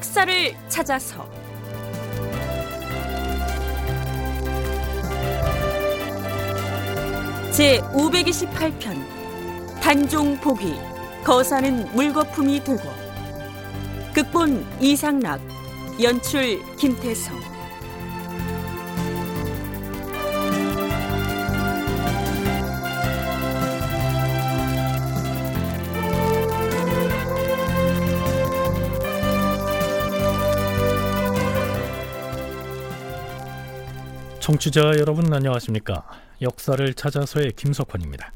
역사를 찾아서. 제 528편 단종 복위 거사는 물거품이 되고. 극본 이상락 연출 김태성 청취자 여러분 안녕하십니까? 역사를 찾아서의 김석환입니다.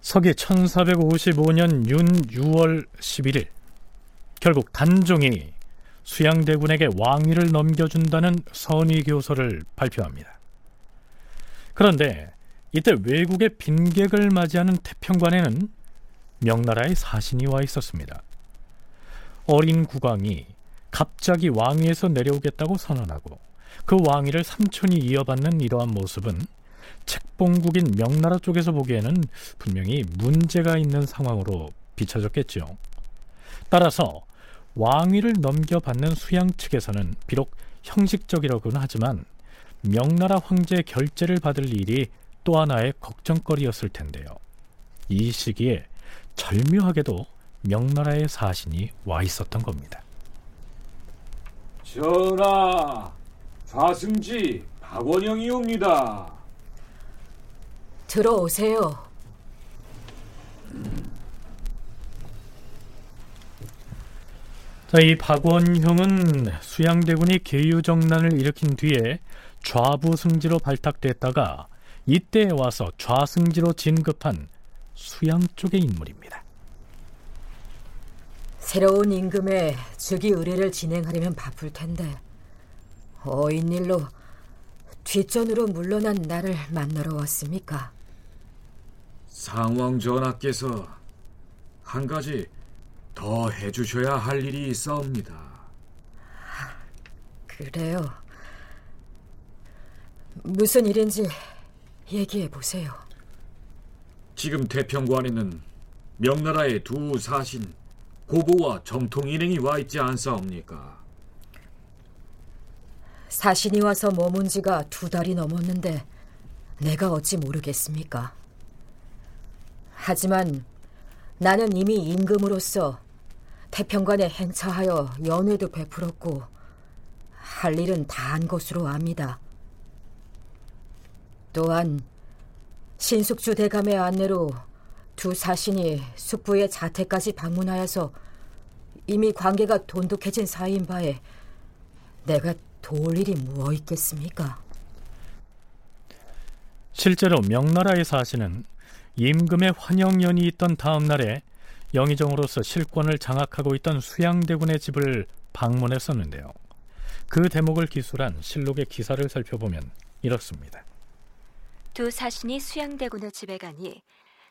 서기 1455년 윤 6월 11일 결국 단종이 수양대군에게 왕위를 넘겨준다는 선의교서를 발표합니다. 그런데 이때 외국의 빈객을 맞이하는 태평관에는 명나라의 사신이 와 있었습니다. 어린 국왕이 갑자기 왕위에서 내려오겠다고 선언하고 그 왕위를 삼촌이 이어받는 이러한 모습은 책봉국인 명나라 쪽에서 보기에는 분명히 문제가 있는 상황으로 비춰졌겠죠. 따라서 왕위를 넘겨받는 수양 측에서는 비록 형식적이라고는 하지만 명나라 황제의 결재를 받을 일이 또 하나의 걱정거리였을 텐데요. 이 시기에 절묘하게도 명나라의 사신이 와 있었던 겁니다. 전하, 좌승지 박원영이옵니다. 들어오세요. 자, 이 박원형은 수양대군이 계유정난을 일으킨 뒤에 좌부승지로 발탁됐다가 이때에 와서 좌승지로 진급한 수양 쪽의 인물입니다. 새로운 임금의 즉위 의례를 진행하려면 바쁠 텐데 어인 일로 뒷전으로 물러난 나를 만나러 왔습니까? 상왕 전하께서 한 가지 더 해주셔야 할 일이 있사옵니다. 그래요. 무슨 일인지 얘기해 보세요. 지금 태평관에는 명나라의 두 사신 고보와 정통 일행이 와 있지 않사옵니까? 사신이 와서 머문 지가 두 달이 넘었는데 내가 어찌 모르겠습니까? 하지만 나는 이미 임금으로서 태평관에 행차하여 연회도 베풀었고 할 일은 다 한 것으로 압니다. 또한 신숙주 대감의 안내로 두 사신이 숙부의 자택까지 방문하여서 이미 관계가 돈독해진 사이인 바에 내가 도울 일이 무엇 있겠습니까? 실제로 명나라의 사신은 임금의 환영연이 있던 다음 날에 영의정으로서 실권을 장악하고 있던 수양대군의 집을 방문했었는데요. 그 대목을 기술한 실록의 기사를 살펴보면 이렇습니다. 두 사신이 수양대군의 집에 가니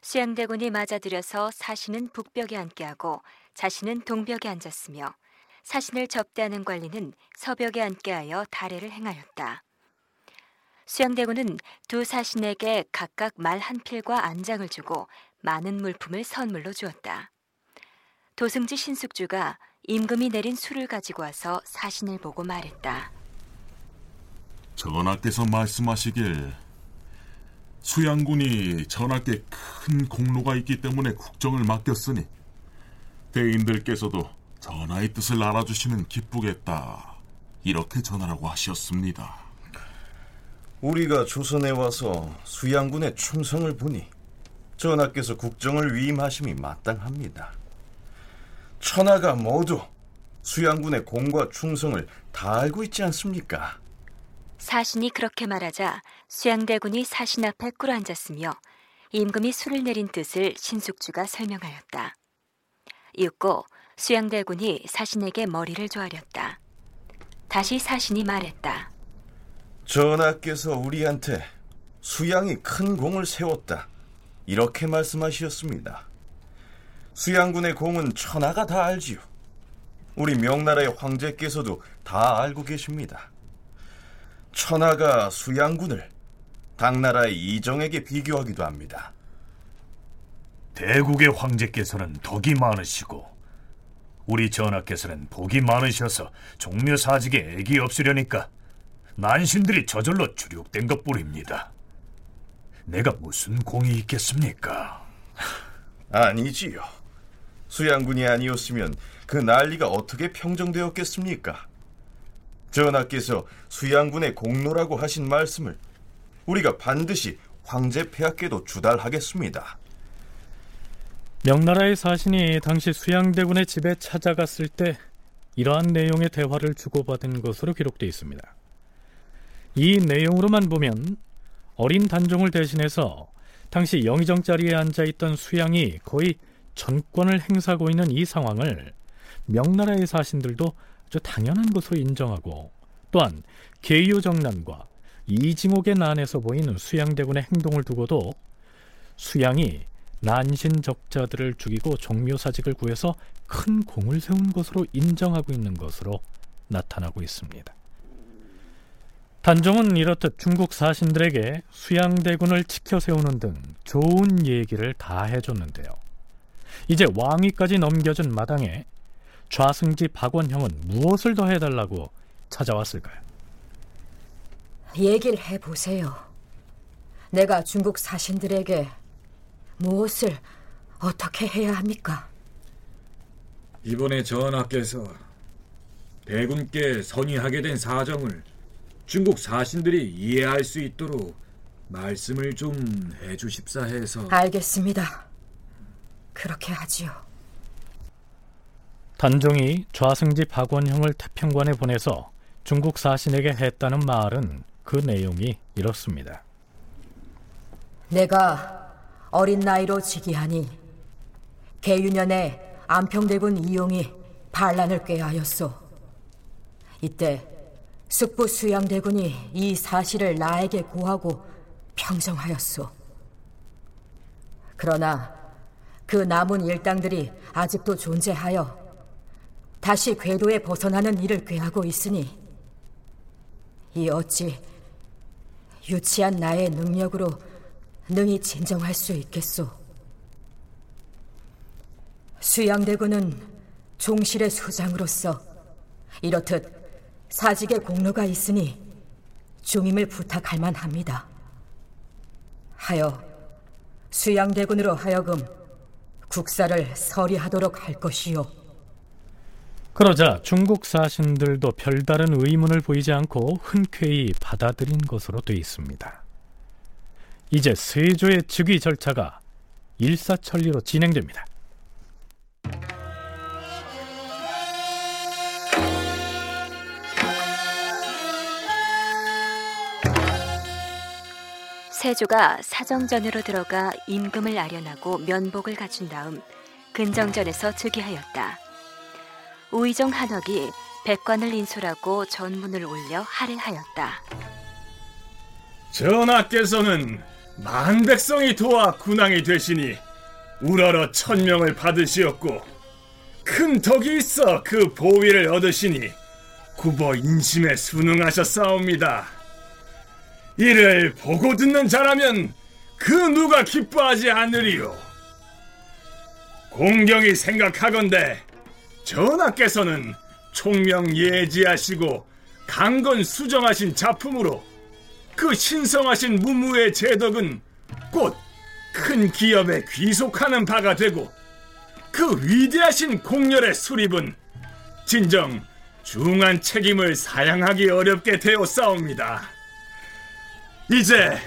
수양대군이 맞아들여서 사신은 북벽에 앉게 하고 자신은 동벽에 앉았으며 사신을 접대하는 관리는 서벽에 앉게 하여 다례를 행하였다. 수양대군은 두 사신에게 각각 말 한 필과 안장을 주고 많은 물품을 선물로 주었다. 도승지 신숙주가 임금이 내린 술을 가지고 와서 사신을 보고 말했다. 전하께서 말씀하시길 수양군이 전하께 큰 공로가 있기 때문에 국정을 맡겼으니 대인들께서도 전하의 뜻을 알아주시면 기쁘겠다. 이렇게 전하라고 하셨습니다. 우리가 조선에 와서 수양군의 충성을 보니 전하께서 국정을 위임하심이 마땅합니다. 천하가 모두 수양군의 공과 충성을 다 알고 있지 않습니까? 사신이 그렇게 말하자 수양대군이 사신 앞에 꿇어 앉았으며 임금이 술을 내린 뜻을 신숙주가 설명하였다. 이윽고 수양대군이 사신에게 머리를 조아렸다. 다시 사신이 말했다. 전하께서 우리한테 수양이 큰 공을 세웠다. 이렇게 말씀하셨습니다. 수양군의 공은 천하가 다 알지요. 우리 명나라의 황제께서도 다 알고 계십니다. 천하가 수양군을 당나라의 이정에게 비교하기도 합니다. 대국의 황제께서는 덕이 많으시고 우리 전하께서는 복이 많으셔서 종묘 사직에 애기 없으려니까 난신들이 저절로 주력된 것 뿐입니다. 내가 무슨 공이 있겠습니까? 아니지요. 수양군이 아니었으면 그 난리가 어떻게 평정되었겠습니까? 전하께서 수양군의 공로라고 하신 말씀을 우리가 반드시 황제 폐하께도 주달하겠습니다. 명나라의 사신이 당시 수양대군의 집에 찾아갔을 때 이러한 내용의 대화를 주고받은 것으로 기록되어 있습니다. 이 내용으로만 보면 어린 단종을 대신해서 당시 영의정 자리에 앉아 있던 수양이 거의 전권을 행사하고 있는 이 상황을 명나라의 사신들도 아주 당연한 것으로 인정하고 또한 계유정난과 이징옥의 난에서 보이는 수양대군의 행동을 두고도 수양이 난신적자들을 죽이고 종묘사직을 구해서 큰 공을 세운 것으로 인정하고 있는 것으로 나타나고 있습니다. 단종은 이렇듯 중국 사신들에게 수양대군을 지켜 세우는 등 좋은 얘기를 다 해줬는데요. 이제 왕위까지 넘겨준 마당에 좌승지 박원형은 무엇을 더 해달라고 찾아왔을까요? 얘기를 해보세요. 내가 중국 사신들에게 무엇을 어떻게 해야 합니까? 이번에 전하께서 대군께 선의하게 된 사정을 중국 사신들이 이해할 수 있도록 말씀을 좀 해주십사 해서 알겠습니다. 그렇게 하지요. 단종이 좌승지 박원형을 태평관에 보내서 중국 사신에게 했다는 말은 그 내용이 이렇습니다. 내가 어린 나이로 즉위하니 개유년에 안평대군 이용이 반란을 꾀하였소. 이때 숙부 수양대군이 이 사실을 나에게 고하고 평정하였소. 그러나 그 남은 일당들이 아직도 존재하여 다시 궤도에 벗어나는 일을 꾀하고 있으니 이 어찌 유치한 나의 능력으로 능히 진정할 수 있겠소. 수양대군은 종실의 수장으로서 이렇듯 사직의 공로가 있으니 중임을 부탁할 만합니다. 하여 수양대군으로 하여금 국사를 서리하도록 할 것이요. 그러자 중국 사신들도 별다른 의문을 보이지 않고 흔쾌히 받아들인 것으로 돼 있습니다. 이제 세조의 즉위 절차가 일사천리로 진행됩니다. 세조가 사정전으로 들어가 임금을 아련하고 면복을 갖춘 다음 근정전에서 즉위하였다. 우의정 한혁이 백관을 인솔하고 전문을 올려 할례하였다. 전하께서는 만 백성이 도와 군왕이 되시니 우러러 천명을 받으시었고 큰 덕이 있어 그 보위를 얻으시니 구버 인심에 순응하셨사옵니다. 이를 보고 듣는 자라면 그 누가 기뻐하지 않으리요. 공경이 생각하건대 전하께서는 총명 예지하시고 강건 수정하신 작품으로 그 신성하신 무무의 제덕은 곧 큰 기업에 귀속하는 바가 되고 그 위대하신 공열의 수립은 진정 중한 책임을 사양하기 어렵게 되었사옵니다. 이제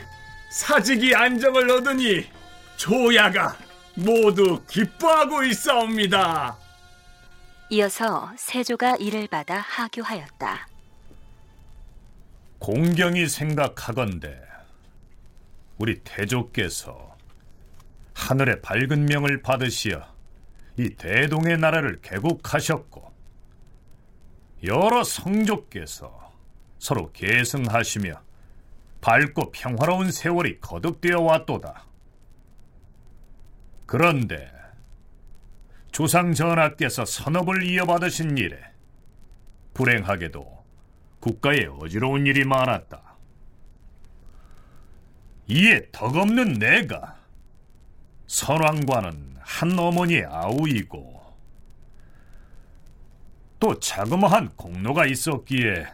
사직이 안정을 얻으니 조야가 모두 기뻐하고 있사옵니다. 이어서 세조가 이를 받아 하교하였다. 공경이 생각하건대 우리 태조께서 하늘의 밝은 명을 받으시어 이 대동의 나라를 개국하셨고 여러 성족께서 서로 계승하시며 밝고 평화로운 세월이 거듭되어 왔도다. 그런데 조상 전하께서 선업을 이어받으신 일에 불행하게도 국가에 어지러운 일이 많았다. 이에 덕없는 내가 선왕과는 한 어머니의 아우이고 또 자그마한 공로가 있었기에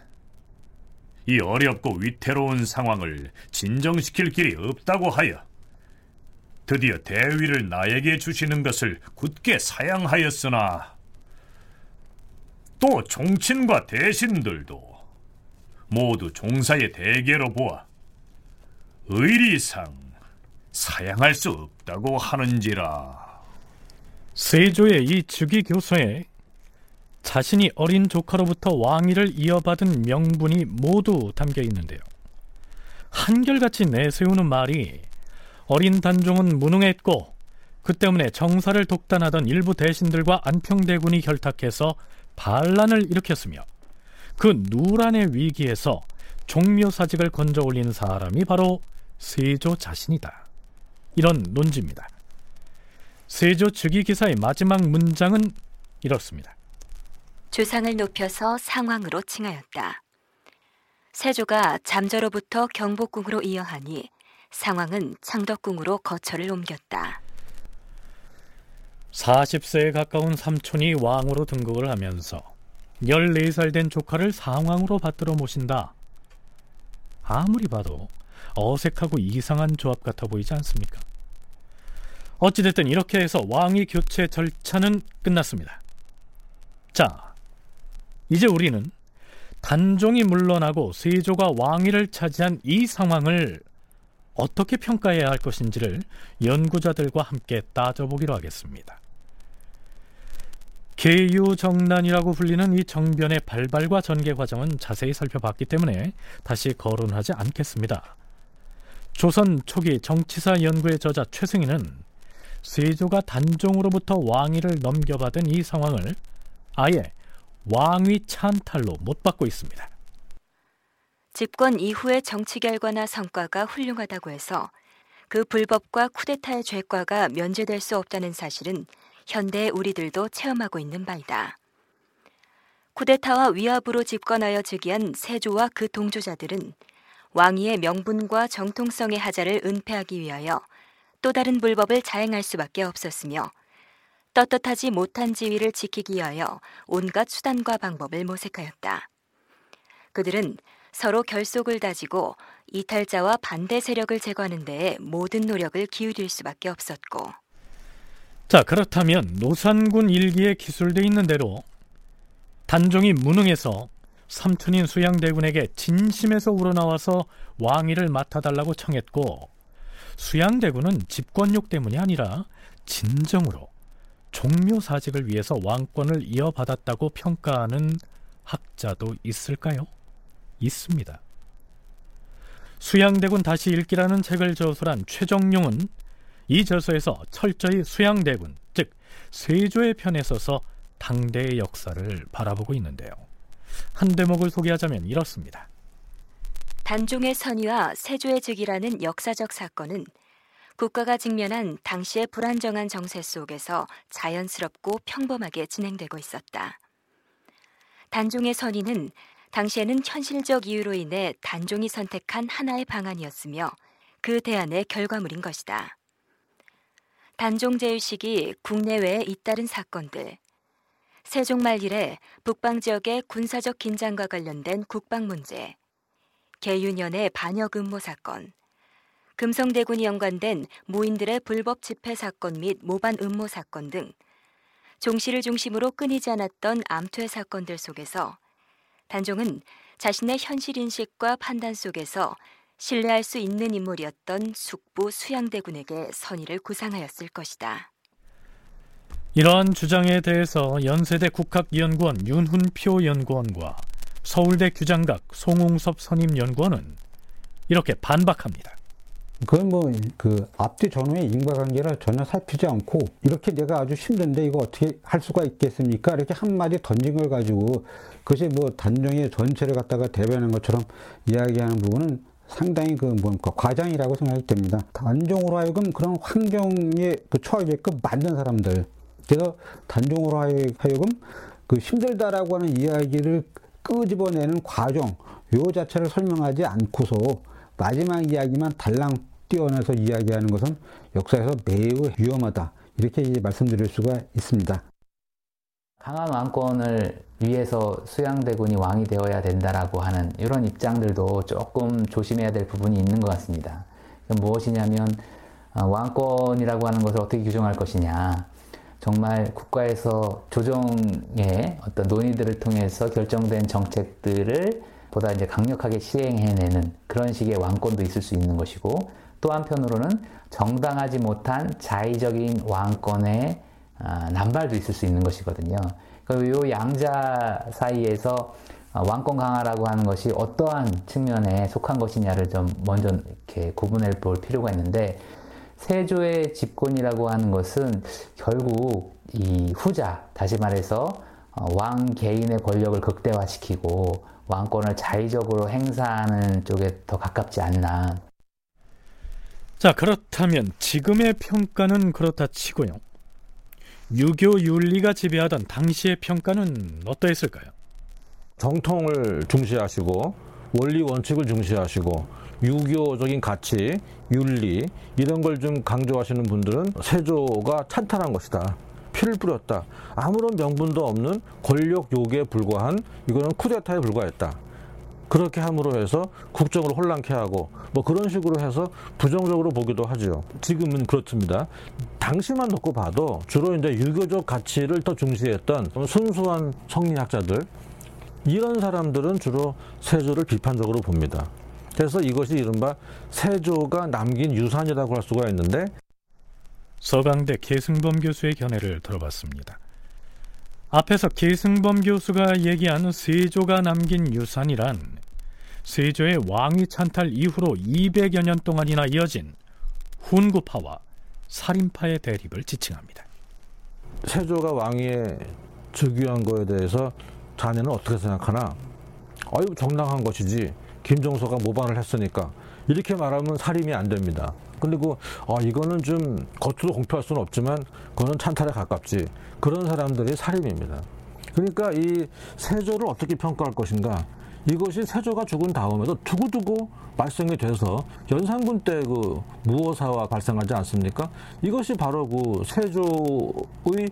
이 어렵고 위태로운 상황을 진정시킬 길이 없다고 하여 드디어 대위를 나에게 주시는 것을 굳게 사양하였으나 또 종친과 대신들도 모두 종사의 대계로 보아 의리상 사양할 수 없다고 하는지라. 세조의 이 즉위 교서에 자신이 어린 조카로부터 왕위를 이어받은 명분이 모두 담겨 있는데요. 한결같이 내세우는 말이 어린 단종은 무능했고 그 때문에 정사를 독단하던 일부 대신들과 안평대군이 결탁해서 반란을 일으켰으며 그 누란의 위기에서 종묘사직을 건져 올린 사람이 바로 세조 자신이다. 이런 논지입니다. 세조 즉위 기사의 마지막 문장은 이렇습니다. 주상을 높여서 상왕으로 칭하였다. 세조가 잠저로부터 경복궁으로 이어하니 상왕은 창덕궁으로 거처를 옮겼다. 40세에 가까운 삼촌이 왕으로 등극을 하면서 14살 된 조카를 상왕으로 받들어 모신다. 아무리 봐도 어색하고 이상한 조합 같아 보이지 않습니까? 어찌됐든 이렇게 해서 왕위 교체 절차는 끝났습니다. 자, 이제 우리는 단종이 물러나고 세조가 왕위를 차지한 이 상황을 어떻게 평가해야 할 것인지를 연구자들과 함께 따져보기로 하겠습니다. 계유정난이라고 불리는 이 정변의 발발과 전개 과정은 자세히 살펴봤기 때문에 다시 거론하지 않겠습니다. 조선 초기 정치사 연구의 저자 최승희는 세조가 단종으로부터 왕위를 넘겨받은 이 상황을 아예 왕위 찬탈로 못 받고 있습니다. 집권 이후의 정치 결과나 성과가 훌륭하다고 해서 그 불법과 쿠데타의 죄과가 면제될 수 없다는 사실은 현대의 우리들도 체험하고 있는 바이다. 쿠데타와 위압으로 집권하여 즉위한 세조와 그 동조자들은 왕위의 명분과 정통성의 하자를 은폐하기 위하여 또 다른 불법을 자행할 수밖에 없었으며 떳떳하지 못한 지위를 지키기 위하여 온갖 수단과 방법을 모색하였다. 그들은 서로 결속을 다지고 이탈자와 반대 세력을 제거하는 데에 모든 노력을 기울일 수밖에 없었고 자 그렇다면 노산군 일기에 기술돼 있는 대로 단종이 무능해서 삼촌인 수양대군에게 진심에서 우러나와서 왕위를 맡아달라고 청했고 수양대군은 집권욕 때문이 아니라 진정으로 종묘사직을 위해서 왕권을 이어받았다고 평가하는 학자도 있을까요? 있습니다. 수양대군 다시 읽기라는 책을 저술한 최정용은 이 저서에서 철저히 수양대군, 즉 세조의 편에 서서 당대의 역사를 바라보고 있는데요. 한 대목을 소개하자면 이렇습니다. 단종의 선의와 세조의 즉위라는 역사적 사건은 국가가 직면한 당시의 불안정한 정세 속에서 자연스럽고 평범하게 진행되고 있었다. 단종의 선의는 당시에는 현실적 이유로 인해 단종이 선택한 하나의 방안이었으며 그 대안의 결과물인 것이다. 단종 제일식이 국내외에 잇따른 사건들, 세종 말 이래 북방 지역의 군사적 긴장과 관련된 국방 문제, 개유년의 반역 음모 사건, 금성대군이 연관된 모인들의 불법 집회 사건 및 모반 음모 사건 등 종시를 중심으로 끊이지 않았던 암투의 사건들 속에서 단종은 자신의 현실 인식과 판단 속에서 신뢰할 수 있는 인물이었던 숙부 수양대군에게 선의를 구상하였을 것이다. 이러한 주장에 대해서 연세대 국학연구원 윤훈표 연구원과 서울대 규장각 송웅섭 선임연구원은 이렇게 반박합니다. 그건 뭐 그 앞뒤 전후의 인과관계를 전혀 살피지 않고 이렇게 내가 아주 힘든데 이거 어떻게 할 수가 있겠습니까? 이렇게 한마디 던진 걸 가지고 그것이 뭐 단종의 전체를 갖다가 대변한 것처럼 이야기하는 부분은 상당히 그 뭡니까 과장이라고 생각이 됩니다. 단종으로 하여금 그런 환경에 그 처하게끔 만든 사람들 그래서 단종으로 하여금 그 힘들다라고 하는 이야기를 끄집어내는 과정 요 자체를 설명하지 않고서 마지막 이야기만 달랑 띄어내서 이야기하는 것은 역사에서 매우 위험하다 이렇게 말씀드릴 수가 있습니다. 강한 왕권을 위해서 수양대군이 왕이 되어야 된다라고 하는 이런 입장들도 조금 조심해야 될 부분이 있는 것 같습니다. 무엇이냐면 어, 왕권이라고 하는 것을 어떻게 규정할 것이냐. 정말 국가에서 조정의 어떤 논의들을 통해서 결정된 정책들을 보다 이제 강력하게 시행해내는 그런 식의 왕권도 있을 수 있는 것이고 또 한편으로는 정당하지 못한 자의적인 왕권의 아, 남발도 있을 수 있는 것이거든요. 이 양자 사이에서 아, 왕권 강화라고 하는 것이 어떠한 측면에 속한 것이냐를 좀 먼저 이렇게 구분해 볼 필요가 있는데 세조의 집권이라고 하는 것은 결국 이 후자 다시 말해서 어, 왕 개인의 권력을 극대화시키고 왕권을 자의적으로 행사하는 쪽에 더 가깝지 않나. 자 그렇다면 지금의 평가는 그렇다 치고요. 유교 윤리가 지배하던 당시의 평가는 어떠했을까요? 정통을 중시하시고 원리 원칙을 중시하시고 유교적인 가치, 윤리 이런 걸 좀 강조하시는 분들은 세조가 찬탄한 것이다. 피를 뿌렸다. 아무런 명분도 없는 권력 요기에 불과한 이거는 쿠데타에 불과했다. 그렇게 함으로 해서 국정을 혼란케 하고 뭐 그런 식으로 해서 부정적으로 보기도 하죠. 지금은 그렇습니다. 당시만 놓고 봐도 주로 이제 유교적 가치를 더 중시했던 순수한 성리학자들 이런 사람들은 주로 세조를 비판적으로 봅니다. 그래서 이것이 이른바 세조가 남긴 유산이라고 할 수가 있는데 서강대 계승범 교수의 견해를 들어봤습니다. 앞에서 계승범 교수가 얘기한 세조가 남긴 유산이란 세조의 왕위 찬탈 이후로 200여 년 동안이나 이어진 훈구파와 살인파의 대립을 지칭합니다. 세조가 왕위에 즉위한 거에 대해서 자네는 어떻게 생각하나? 아유 정당한 것이지. 김종서가 모반을 했으니까 이렇게 말하면 살인이 안 됩니다. 그리고 어, 이거는 좀 겉으로 공표할 수는 없지만 그거는 찬탈에 가깝지. 그런 사람들이 살인입니다. 그러니까 이 세조를 어떻게 평가할 것인가? 이것이 세조가 죽은 다음에도 두고두고 발생이 돼서 연산군 때 그 무어사와 발생하지 않습니까? 이것이 바로 그 세조의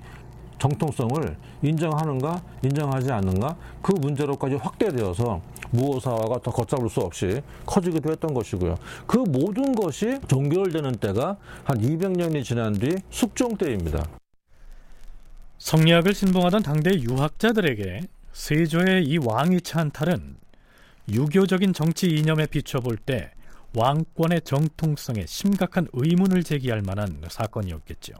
정통성을 인정하는가 인정하지 않는가 그 문제로까지 확대되어서 무어사화가 더 걷잡을 수 없이 커지기도 했던 것이고요. 그 모든 것이 종결되는 때가 한 200년이 지난 뒤 숙종 때입니다. 성리학을 신봉하던 당대 유학자들에게 세조의 이 왕위 찬탈은 유교적인 정치 이념에 비춰볼 때 왕권의 정통성에 심각한 의문을 제기할 만한 사건이었겠죠.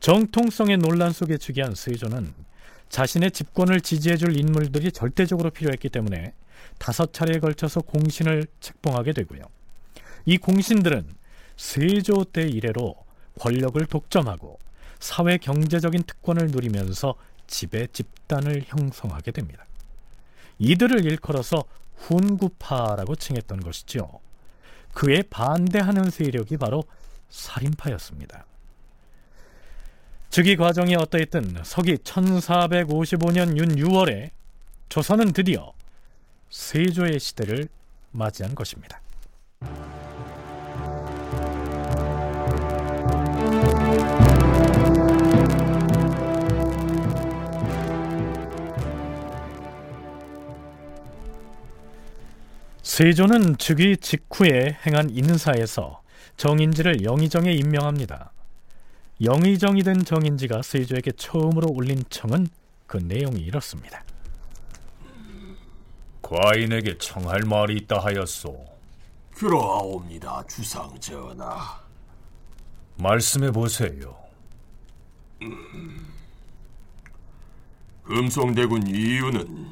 정통성의 논란 속에 즉위한 세조는 자신의 집권을 지지해줄 인물들이 절대적으로 필요했기 때문에 다섯 차례에 걸쳐서 공신을 책봉하게 되고요. 이 공신들은 세조 때 이래로 권력을 독점하고 사회 경제적인 특권을 누리면서 지배 집단을 형성하게 됩니다. 이들을 일컬어서 훈구파라고 칭했던 것이죠. 그에 반대하는 세력이 바로 살인파였습니다. 즉위 과정이 어떠했든 서기 1455년 윤 6월에 조선은 드디어 세조의 시대를 맞이한 것입니다. 세조는 즉위 직후에 행한 인사에서 정인지를 영의정에 임명합니다. 영의정이 된 정인지가 세조에게 처음으로 올린 청은 그 내용이 이렇습니다. 과인에게 청할 말이 있다 하였소. 그러하옵니다, 주상 전하. 말씀해 보세요. 음, 금성대군 이유는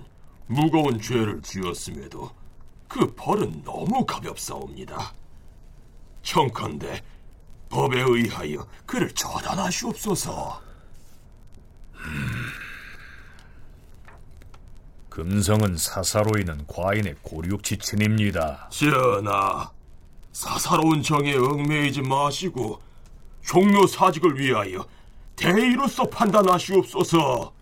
무거운 죄를 지었음에도 그 벌은 너무 가볍사옵니다. 청컨대 법에 의하여 그를 처단하시옵소서. 금성은 사사로이는 과인의 고륙 지친입니다. 전하, 사사로운 정에 얽매이지 마시고 종묘 사직을 위하여 대의로서 판단하시옵소서.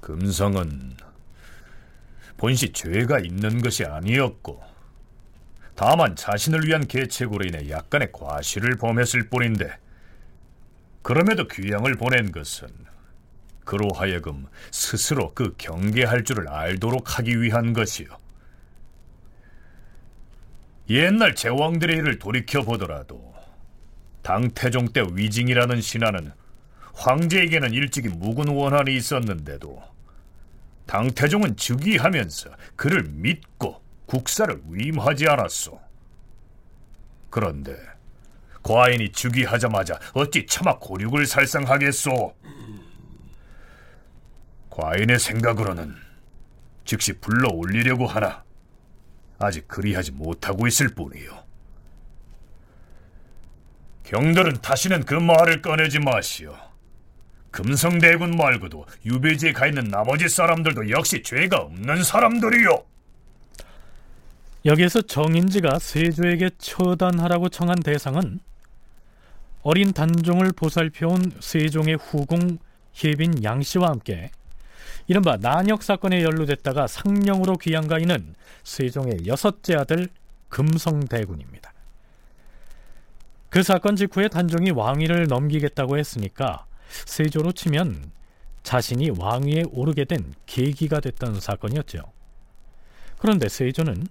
금성은 본시 죄가 있는 것이 아니었고 다만 자신을 위한 계책으로 인해 약간의 과실을 범했을 뿐인데 그럼에도 귀양을 보낸 것은 그로 하여금 스스로 그 경계할 줄을 알도록 하기 위한 것이요. 옛날 제왕들의 일을 돌이켜 보더라도 당태종 때 위징이라는 신하는 황제에게는 일찍이 묵은 원한이 있었는데도 당태종은 즉위하면서 그를 믿고 국사를 위임하지 않았소. 그런데 과인이 즉위하자마자 어찌 차마 고륙을 살상하겠소? 과인의 생각으로는 즉시 불러 올리려고 하나 아직 그리하지 못하고 있을 뿐이요. 경들은 다시는 그 말을 꺼내지 마시오. 금성대군 말고도 유배지에 가 있는 나머지 사람들도 역시 죄가 없는 사람들이요. 여기에서 정인지가 세조에게 처단하라고 청한 대상은 어린 단종을 보살펴온 세종의 후궁 혜빈 양씨와 함께 이른바 난역 사건에 연루됐다가 상령으로 귀양가 있는 세종의 여섯째 아들 금성대군입니다. 그 사건 직후에 단종이 왕위를 넘기겠다고 했으니까 세조로 치면 자신이 왕위에 오르게 된 계기가 됐던 사건이었죠. 그런데 세조는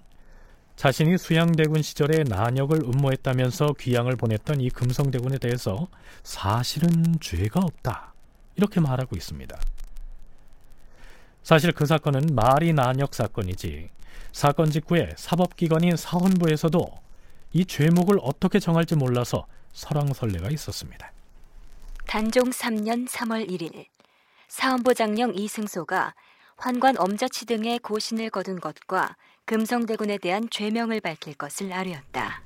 자신이 수양대군 시절에 난역을 음모했다면서 귀양을 보냈던 이 금성대군에 대해서 사실은 죄가 없다. 이렇게 말하고 있습니다. 사실 그 사건은 말이 난역 사건이지 사건 직후에 사법기관인 사헌부에서도 이 죄목을 어떻게 정할지 몰라서 설왕설래가 있었습니다. 단종 3년 3월 1일 사헌부 장령 이승소가 환관 엄자치 등의 고신을 거둔 것과 금성대군에 대한 죄명을 밝힐 것을 아뢰었다.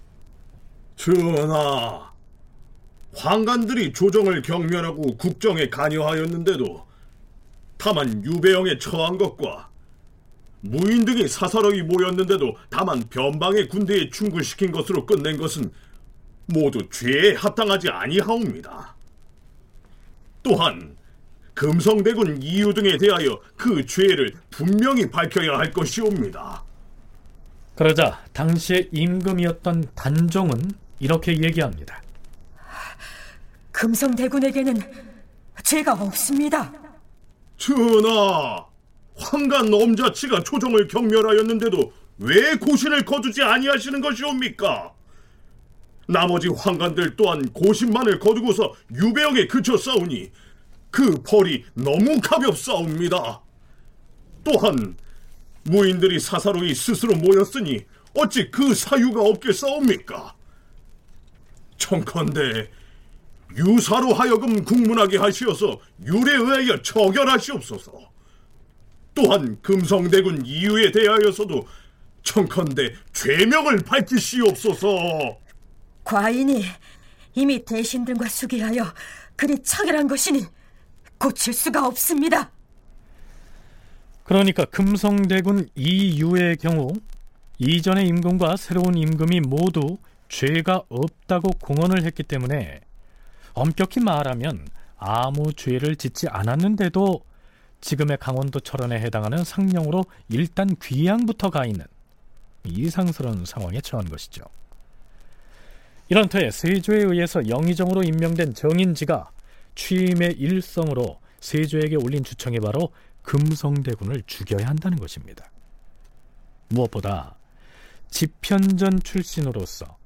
전하, 황관들이 조정을 경멸하고 국정에 관여하였는데도 다만 유배영에 처한 것과 무인 등이 사사로이 모였는데도 다만 변방의 군대에 충굴시킨 것으로 끝낸 것은 모두 죄에 합당하지 아니하옵니다. 또한 금성대군 이유 등에 대하여 그 죄를 분명히 밝혀야 할 것이옵니다. 그러자 당시의 임금이었던 단종은 이렇게 얘기합니다. 금성대군에게는 죄가 없습니다. 전하, 황간 엄자치가 조정을 경멸하였는데도 왜 고신을 거두지 아니하시는 것이옵니까? 나머지 황관들 또한 고신만을 거두고서 유배역에 그쳐 싸우니 그 벌이 너무 가볍사옵니다. 또한 무인들이 사사로이 스스로 모였으니 어찌 그 사유가 없겠사옵니까? 청컨대 유사로 하여금 국문하게 하시어서 율에 의하여 처결하시옵소서. 또한 금성대군 이유에 대하여서도 청컨대 죄명을 밝히시옵소서. 과인이 이미 대신들과 수기하여 그리 처결한 것이니 고칠 수가 없습니다. 그러니까 금성대군 이유의 경우 이전의 임금과 새로운 임금이 모두 죄가 없다고 공언을 했기 때문에 엄격히 말하면 아무 죄를 짓지 않았는데도 지금의 강원도 철원에 해당하는 상령으로 일단 귀양부터 가 있는 이상스러운 상황에 처한 것이죠. 이런 터에 세조에 의해서 영의정으로 임명된 정인지가 취임의 일성으로 세조에게 올린 주청이 바로 금성대군을 죽여야 한다는 것입니다. 무엇보다 집현전 출신으로서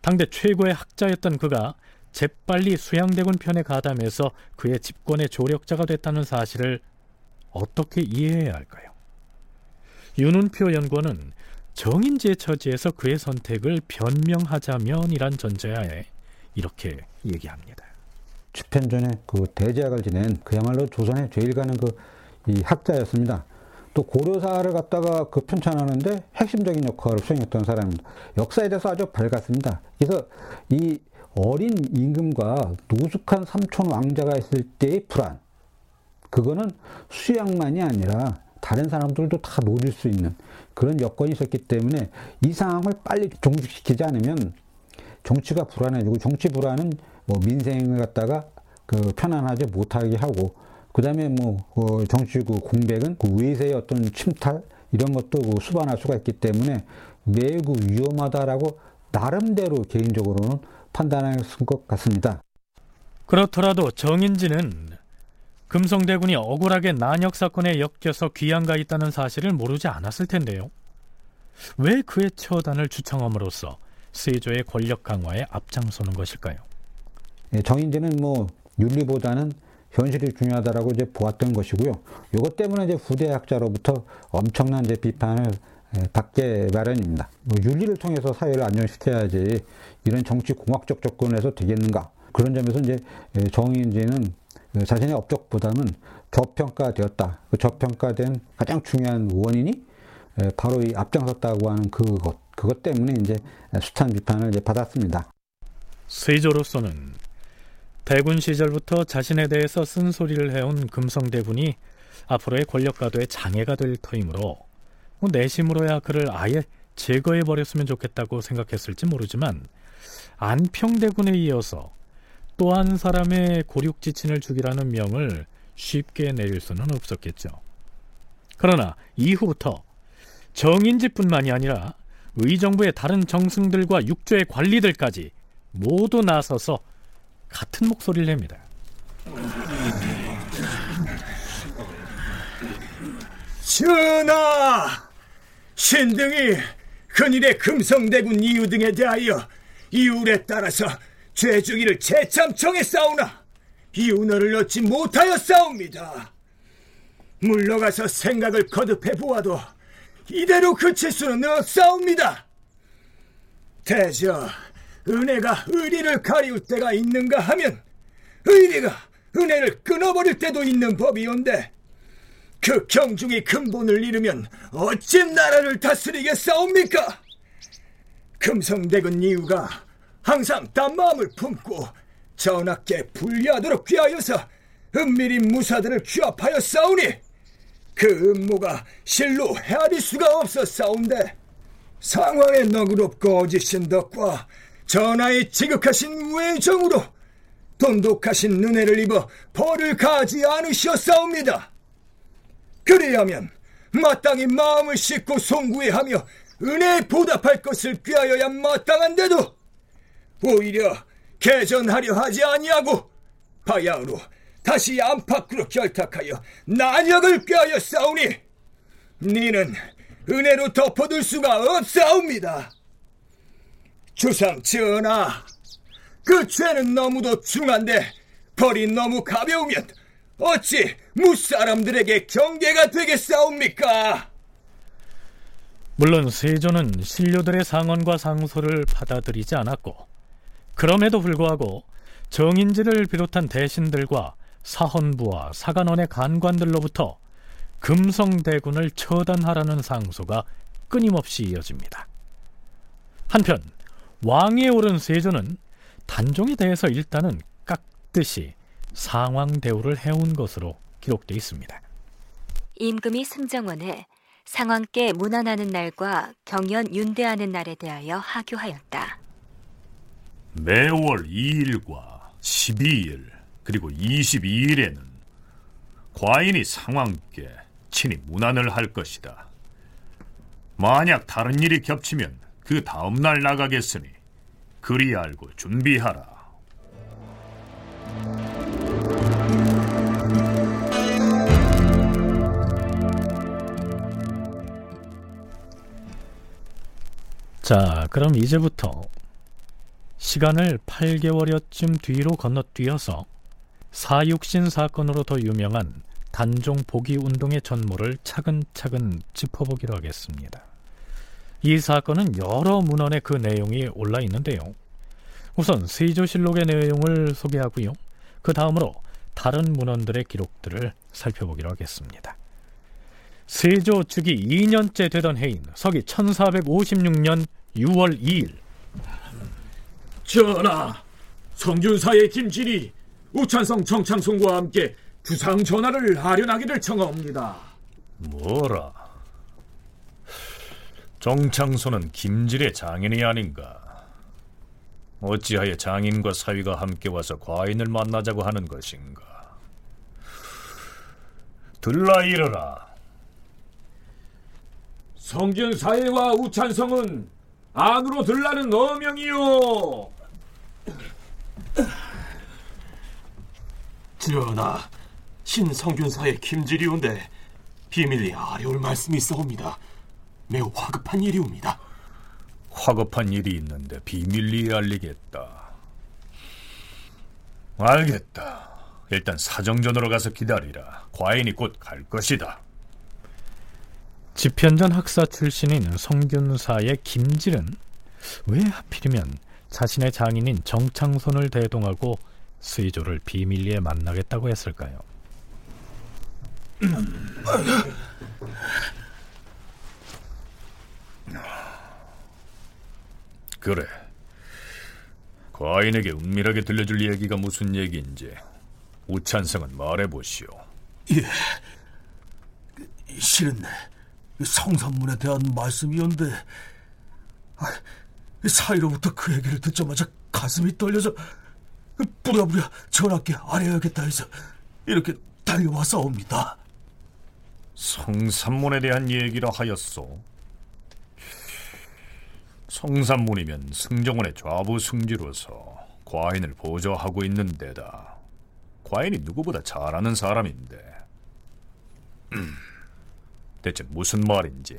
당대 최고의 학자였던 그가 재빨리 수양대군 편에 가담해서 그의 집권의 조력자가 됐다는 사실을 어떻게 이해해야 할까요? 윤은표 연구원은 정인지의 처지에서 그의 선택을 변명하자면이란 전제하에 이렇게 얘기합니다. 집현전에 그 대제학을 지낸 그야말로 조선의 제일 가는 그 이 학자였습니다. 또 고려사를 갖다가 그 편찬하는데 핵심적인 역할을 수행했던 사람입니다. 역사에 대해서 아주 밝았습니다. 그래서 이 어린 임금과 노숙한 삼촌 왕자가 있을 때의 불안, 그거는 수양만이 아니라 다른 사람들도 다 노릴 수 있는 그런 여건이 있었기 때문에 이 상황을 빨리 종식시키지 않으면 정치가 불안해지고 정치 불안은 뭐 민생을 갖다가 그 편안하지 못하게 하고 그 다음에 뭐그 정치 그 공백은 그 외세의 어떤 침탈 이런 것도 그 수반할 수가 있기 때문에 매우 그 위험하다라고 나름대로 개인적으로는 판단했을 것 같습니다. 그렇더라도 정인지는 금성대군이 억울하게 난역 사건에 엮여서 귀양가 있다는 사실을 모르지 않았을 텐데요. 왜 그의 처단을 주청함으로써 세조의 권력 강화에 앞장서는 것일까요? 예, 정인지는 뭐 윤리보다는 현실이 중요하다라고 이제 보았던 것이고요. 이것 때문에 이제 후대 학자로부터 엄청난 이제 비판을 예, 받게 마련입니다. 뭐 윤리를 통해서 사회를 안정시켜야지 이런 정치 공학적 접근에서 되겠는가? 그런 점에서 이제 예, 정인지는 자신의 업적보다는 저평가되었다. 그 저평가된 가장 중요한 원인이 예, 바로 이 앞장섰다고 하는 그것, 그것 때문에 이제 숱한 비판을 이제 받았습니다. 세조로서는 대군 시절부터 자신에 대해서 쓴소리를 해온 금성대군이 앞으로의 권력가도에 장애가 될 터이므로 뭐 내심으로야 그를 아예 제거해 버렸으면 좋겠다고 생각했을지 모르지만 안평대군에 이어서 또 한 사람의 고륙지친을 죽이라는 명을 쉽게 내릴 수는 없었겠죠. 그러나 이후부터 정인지뿐만이 아니라 의정부의 다른 정승들과 육조의 관리들까지 모두 나서서 같은 목소리를 냅니다. 전하! 신등이 큰일의 금성대군 이유 등에 대하여 이율에 따라서 죄주기를 재참 정했사오나 이윤어를 얻지 못하여 싸웁니다. 물러가서 생각을 거듭해 보아도 이대로 그칠 수는 없사옵니다. 대저 은혜가 의리를 가리울 때가 있는가 하면 의리가 은혜를 끊어버릴 때도 있는 법이온데 그 경중이 근본을 잃으면 어찌 나라를 다스리겠사옵니까? 금성대군 이유가 항상 딴 마음을 품고 전하께 불리하도록 귀하여서 은밀히 무사들을 규합하여 싸우니 그 음모가 실로 헤아릴 수가 없었사온데 상황의 너그럽고 어지신 덕과 전하의 지극하신 외정으로 돈독하신 은혜를 입어 벌을 가지 않으셨사옵니다. 그리하면 마땅히 마음을 씻고 송구해하며 은혜에 보답할 것을 꾀하여야 마땅한데도 오히려 개전하려 하지 아니하고 바야흐로 다시 안팎으로 결탁하여 난역을 꾀하여 싸우니 니는 은혜로 덮어둘 수가 없사옵니다. 주상 전하, 그 죄는 너무도 중한데 벌이 너무 가벼우면 어찌 무사람들에게 경계가 되겠사옵니까? 물론 세조는 신료들의 상언과 상소를 받아들이지 않았고 그럼에도 불구하고 정인지를 비롯한 대신들과 사헌부와 사간원의 간관들로부터 금성대군을 처단하라는 상소가 끊임없이 이어집니다. 한편 왕위에 오른 세조는 단종에 대해서 일단은 깍듯이 상황 대우를 해온 것으로 기록되어 있습니다. 임금이 승정원에 상왕께 문안하는 날과 경연 윤대하는 날에 대하여 하교하였다. 매월 2일과 12일 그리고 22일에는 과인이 상왕께 친히 문안을 할 것이다. 만약 다른 일이 겹치면 그 다음 날 나가겠으니 그리 알고 준비하라. 자, 그럼 이제부터 시간을 8개월여쯤 뒤로 건너뛰어서 사육신 사건으로 더 유명한 단종 복위 운동의 전모를 차근차근 짚어보기로 하겠습니다. 이 사건은 여러 문헌에 그 내용이 올라 있는데요. 우선 세조실록의 내용을 소개하고요. 그 다음으로 다른 문헌들의 기록들을 살펴보기로 하겠습니다. 세조 즉위 2년째 되던 해인 서기 1456년 6월 2일 전하, 성균사의 김진이 우찬성 정창송과 함께 주상 전하를 아련하기를 청하옵니다. 뭐라? 정창소는 김질의 장인이 아닌가? 어찌하여 장인과 사위가 함께 와서 과인을 만나자고 하는 것인가? 들라 이르라. 성균사회와 우찬성은 안으로 들라는 어명이요. 전하, 신성균사의 김지리온데 비밀리 아뢰올 말씀이 있어옵니다. 매우 화급한 일이 옵니다. 화급한 일이 있는데 비밀리에 알리겠다. 알겠다. 일단 사정전으로 가서 기다리라. 과인이 곧 갈 것이다. 집현전 학사 출신인 성균사의 김질은 왜 하필이면 자신의 장인인 정창손을 대동하고 스이조를 비밀리에 만나겠다고 했을까요? 그래. 과인에게 은밀하게 들려줄 얘기가 무슨 얘기인지 우찬성은 말해보시오. 예. 실은 성산문에 대한 말씀이었는데 아, 사이로부터 그 얘기를 듣자마자 가슴이 떨려서 부랴부랴 전하께 아뢰야겠다 해서 이렇게 달려와서 옵니다. 성산문에 대한 얘기라 하였소. 성산문이면 승정원의 좌부 승지로서 과인을 보조하고 있는 데다. 과인이 누구보다 잘 아는 사람인데. 음, 대체 무슨 말인지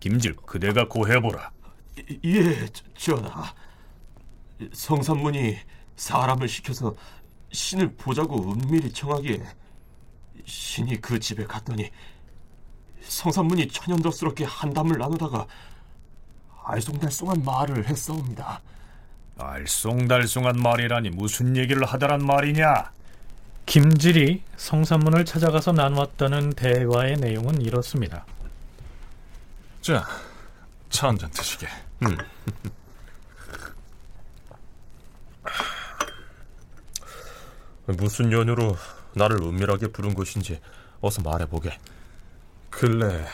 김질 그대가 고해보라. 예, 전하. 성산문이 사람을 시켜서 신을 보자고 은밀히 청하기에 신이 그 집에 갔더니 성산문이 천연덕스럽게 한담을 나누다가 알쏭달쏭한 말을 했사옵니다. 알쏭달쏭한 말이라니 무슨 얘기를 하더란 말이냐? 김질이 성산문을 찾아가서 나누었다는 대화의 내용은 이렇습니다. 자, 차 한 잔 드시게. 음. 무슨 연유로 나를 은밀하게 부른 것인지 어서 말해보게. 근래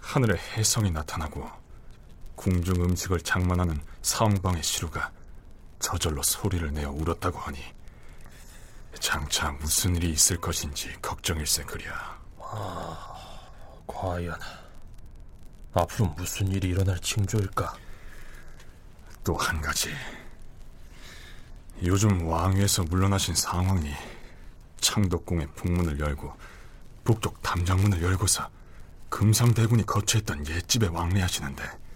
하늘에 혜성이 나타나고 궁중 음식을 장만하는 사방의 시루가 저절로 소리를 내어 울었다고 하니 장차 무슨 일이 있을 것인지 걱정일세 그랴. 아, 과연 앞으로 무슨 일이 일어날 징조일까? 또 한 가지. 요즘 왕위에서 물러나신 상황이 창덕궁의 북문을 열고 북쪽 담장문을 열고서 금상대군이 거처했던 옛집에 왕래하시는데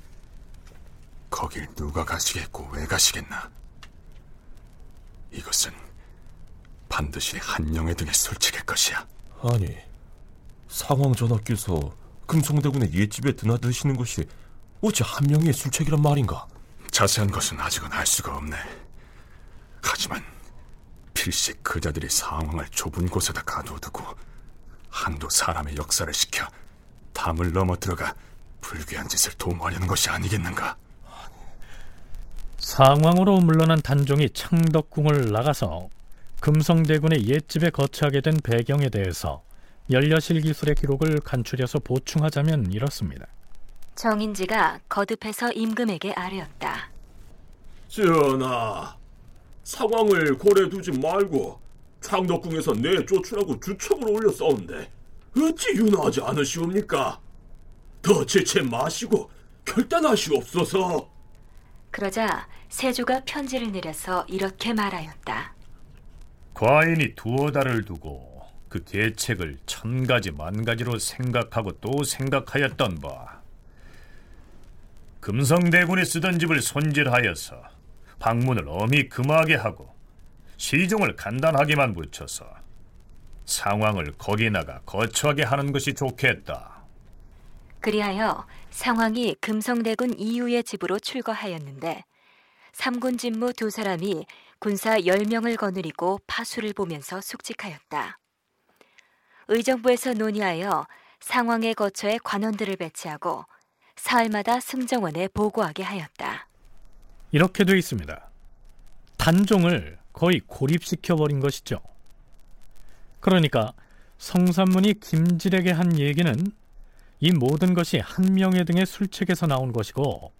거길 누가 가시겠고 왜 가시겠나? 이것은 반드시 한영의 등에 술책일 것이야. 아니, 상황 전하께서 금성대군의 옛집에 드나드시는 것이 어찌 한명의 술책이란 말인가? 자세한 것은 아직은 알 수가 없네. 하지만 필시 그자들이 상황을 좁은 곳에다 가둬두고 한두 사람의 역사를 시켜 담을 넘어 들어가 불귀한 짓을 도모하려는 것이 아니겠는가? 상황으로 물러난 단종이 창덕궁을 나가서 금성대군의 옛집에 거처하게 된 배경에 대해서 연려실 기술의 기록을 간추려서 보충하자면 이렇습니다. 정인지가 거듭해서 임금에게 아뢰었다. 전하, 상황을 고래 두지 말고 창덕궁에서 내쫓으라고 주청을 올렸사온데 어찌 윤하지 않으시옵니까? 더 지체 마시고 결단하시옵소서. 그러자 세조가 편지를 내려서 이렇게 말하였다. 과인이 두어 달을 두고 그 계책을 천 가지 만 가지로 생각하고 또 생각하였던 바 금성대군이 쓰던 집을 손질하여서 방문을 엄히 금하게 하고 시종을 간단하게만 붙여서 상황을 거기 나가 거처하게 하는 것이 좋겠다. 그리하여 상황이 금성대군 이유의 집으로 출거하였는데 삼군 진무 두 사람이 군사 열명을 거느리고 파수를 보면서 숙직하였다. 의정부에서 논의하여 상황의 거처에 관원들을 배치하고 사흘마다 승정원에 보고하게 하였다. 이렇게 돼 있습니다. 단종을 거의 고립시켜 버린 것이죠. 그러니까 성산문이 김질에게 한 얘기는 이 모든 것이 한명회 등의 술책에서 나온 것이고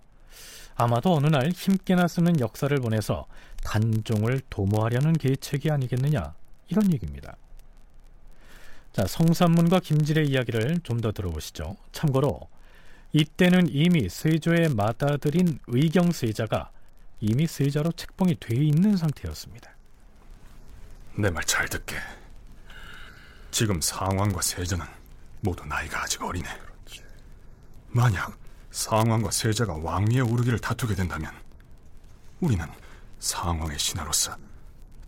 아마도 어느 날 힘께나 쓰는 역사를 보내서 단종을 도모하려는 계책이 아니겠느냐 이런 얘기입니다. 자, 성산문과 김질의 이야기를 좀 더 들어보시죠. 참고로 이때는 이미 세조의 맏아들인 의경세자가 이미 세자로 책봉이 돼 있는 상태였습니다. 내 말 잘 듣게. 지금 상황과 세자는 모두 나이가 아직 어리네. 만약 상황과 세자가 왕위에 오르기를 다투게 된다면 우리는 상황의 신하로서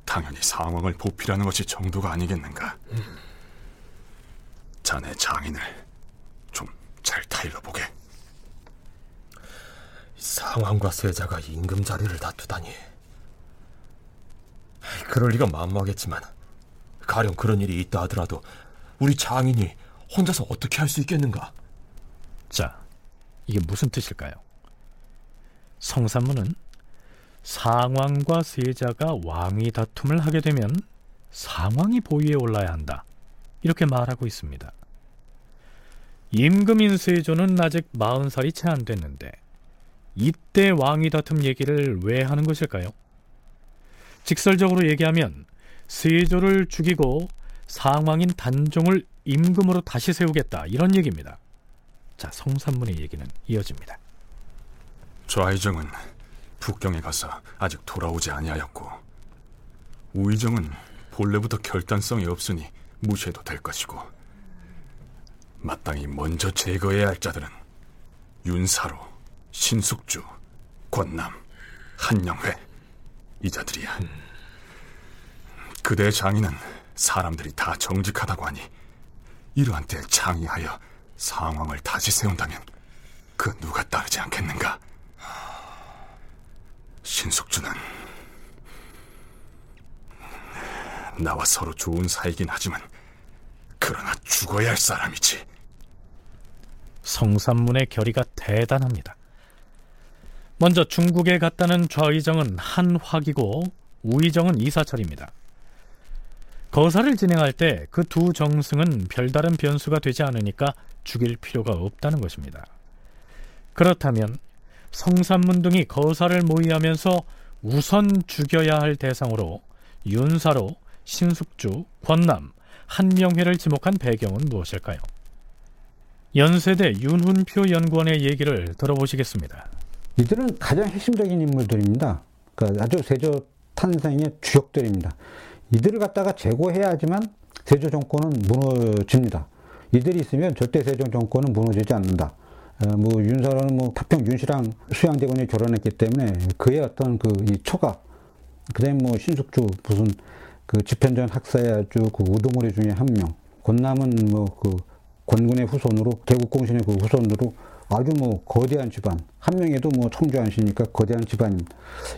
당연히 상황을 보필하는 것이 정도가 아니겠는가. 자네 장인을 좀 잘 타일러 보게. 상황과 세자가 임금 자리를 다투다니. 그럴 리가 만무하겠지만 가령 그런 일이 있다 하더라도 우리 장인이 혼자서 어떻게 할 수 있겠는가? 자, 이게 무슨 뜻일까요? 성산문은 상왕과 세자가 왕위 다툼을 하게 되면 상왕이 보위에 올라야 한다. 이렇게 말하고 있습니다. 임금인 세조는 아직 40살이 채 안 됐는데 이때 왕위 다툼 얘기를 왜 하는 것일까요? 직설적으로 얘기하면 세조를 죽이고 상왕인 단종을 임금으로 다시 세우겠다 이런 얘기입니다. 자, 성산문의 얘기는 이어집니다. 좌의정은 북경에 가서 아직 돌아오지 아니하였고 우의정은 본래부터 결단성이 없으니 무시해도 될 것이고 마땅히 먼저 제거해야 할 자들은 윤사로, 신숙주, 권남, 한영회 이 자들이야. 그대 장인은 사람들이 다 정직하다고 하니 이러한 때에 창의하여 상황을 다시 세운다면 그 누가 따르지 않겠는가? 신숙주는 나와 서로 좋은 사이긴 하지만 그러나 죽어야 할 사람이지. 성산문의 결의가 대단합니다. 먼저 중국에 갔다는 좌의정은 한화기고 우의정은 이사철입니다. 거사를 진행할 때 그 두 정승은 별다른 변수가 되지 않으니까 죽일 필요가 없다는 것입니다. 그렇다면 성산문 등이 거사를 모의하면서 우선 죽여야 할 대상으로 윤사로, 신숙주, 권남, 한명회를 지목한 배경은 무엇일까요? 연세대 윤훈표 연구원의 얘기를 들어보시겠습니다. 이들은 가장 핵심적인 인물들입니다. 그러니까 아주 세조 탄생의 주역들입니다. 이들을 갖다가 제거해야지만 세조 정권은 무너집니다. 이들이 있으면 절대 세조 정권은 무너지지 않는다. 어, 뭐 윤서는 뭐 타평 윤씨랑 수양대군이 결혼했기 때문에 그의 어떤 그이 초각, 그다음에 뭐 신숙주 무슨 그 집현전 학사의 아주 그 우두머리 중에 한 명, 권남은 뭐 그 권군의 후손으로 개국공신의 그 후손으로 아주 뭐 거대한 집안 한 명에도 뭐 청주안시니까 거대한 집안입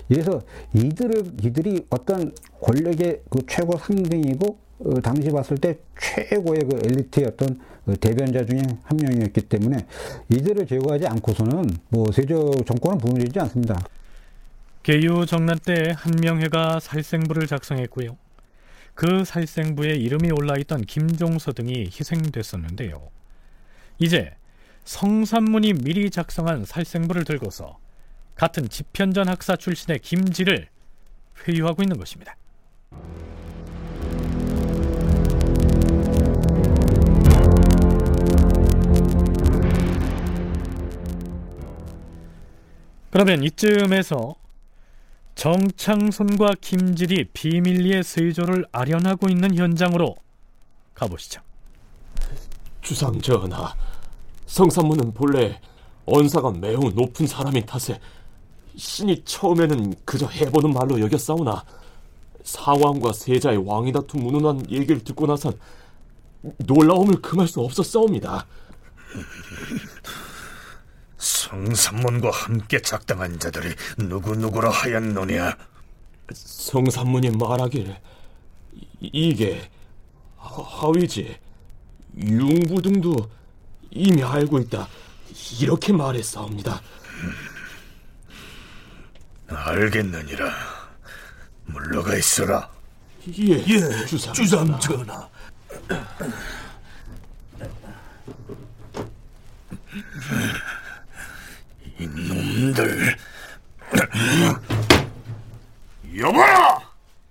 그래서 이들을 이들이 어떤 권력의 그 최고 상등이고 어, 당시 봤을 때 최고의 그 엘리트의 어떤 그 대변자 중에 한 명이었기 때문에 이들을 제거하지 않고서는 뭐 세조 정권은 무너지지 않습니다. 개유 정난 때 한명회가 살생부를 작성했고요. 그 살생부에 이름이 올라있던 김종서 등이 희생됐었는데요. 이제 성산문이 미리 작성한 살생부를 들고서 같은 집현전 학사 출신의 김지를 회유하고 있는 것입니다. 그러면 이쯤에서 정창손과 김질이 비밀리에 세조를 아련하고 있는 현장으로 가보시죠. 주상 전하, 성산문은 본래 언사가 매우 높은 사람인 탓에 신이 처음에는 그저 해보는 말로 여겼사오나 사왕과 세자의 왕이 다툼 운운한 얘기를 듣고 나선 놀라움을 금할 수 없었사옵니다. 성산문과 함께 작당한 자들이 누구누구라 하였노냐? 성산문이 말하길 이게 하위지 융부 등도 이미 알고 있다 이렇게 말했사옵니다. 알겠느니라. 물러가 있어라. 예, 예 주상, 주상 전하. 이놈들. 여봐라!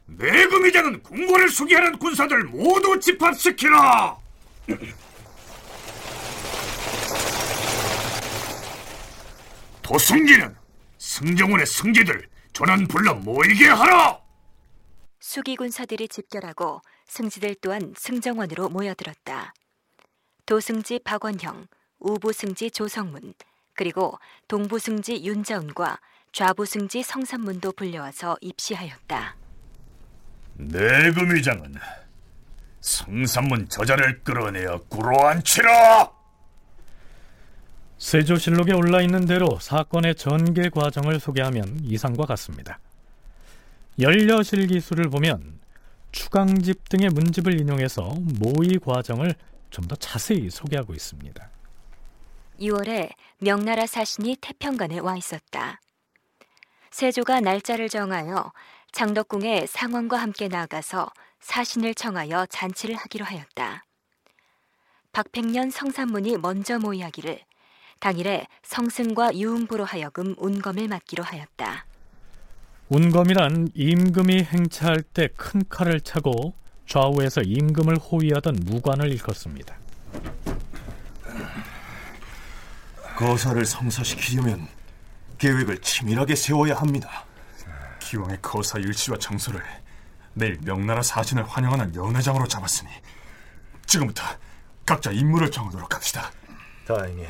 내금이자는 궁궐을 수기하는 군사들 모두 집합시키라! 도승기는 승정원의 승지들 전원 불러 모이게 하라! 수기 군사들이 집결하고 승지들 또한 승정원으로 모여들었다. 도승지 박원형, 우부승지 조성문, 그리고 동부승지 윤자운과 좌부승지 성삼문도 불려와서 입시하였다. 내금위장은 성삼문 저자를 끌어내어 구로안치라! 세조실록에 올라 있는 대로 사건의 전개 과정을 소개하면 이상과 같습니다. 연려실 기술을 보면 추강집 등의 문집을 인용해서 모의 과정을 좀 더 자세히 소개하고 있습니다. 6월에 명나라 사신이 태평관에 와 있었다. 세조가 날짜를 정하여 장덕궁에 상원과 함께 나아가서 사신을 청하여 잔치를 하기로 하였다. 박팽년 성산문이 먼저 모의하기를 당일에 성승과 유흥부로 하여금 운검을 맡기로 하였다. 운검이란 임금이 행차할 때 큰 칼을 차고 좌우에서 임금을 호위하던 무관을 일컫습니다. 거사를 성사시키려면 계획을 치밀하게 세워야 합니다. 기왕의 거사 일시와 장소를 내일 명나라 사신을 환영하는 연회장으로 잡았으니 지금부터 각자 임무를 정하도록 합시다. 다행히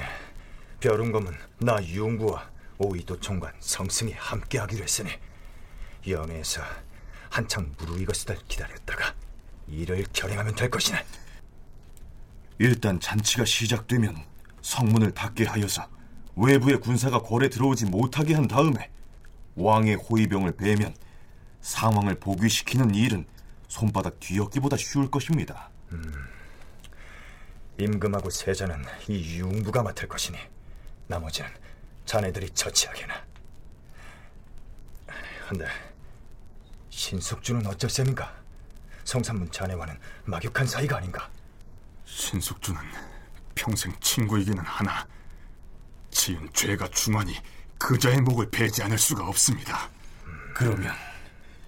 벼룬검은 나 유흥부와 오이도 총관 성승이 함께하기로 했으니 연회에서 한창 무르익었을 기다렸다가 일을 결행하면 될 것이네. 일단 잔치가 시작되면 성문을 닫게 하여서 외부의 군사가 궐에 들어오지 못하게 한 다음에 왕의 호위병을 베면 상황을 복위시키는 일은 손바닥 뒤엎기보다 쉬울 것입니다. 음, 임금하고 세자는 이 유흥부가 맡을 것이니 나머지는 자네들이 처치하게나. 한데 신숙주는 어쩔 셈인가? 성산문 자네와는 막역한 사이가 아닌가? 신숙주는 평생 친구이기는 하나 지은 죄가 중하니 그자의 목을 베지 않을 수가 없습니다. 그러면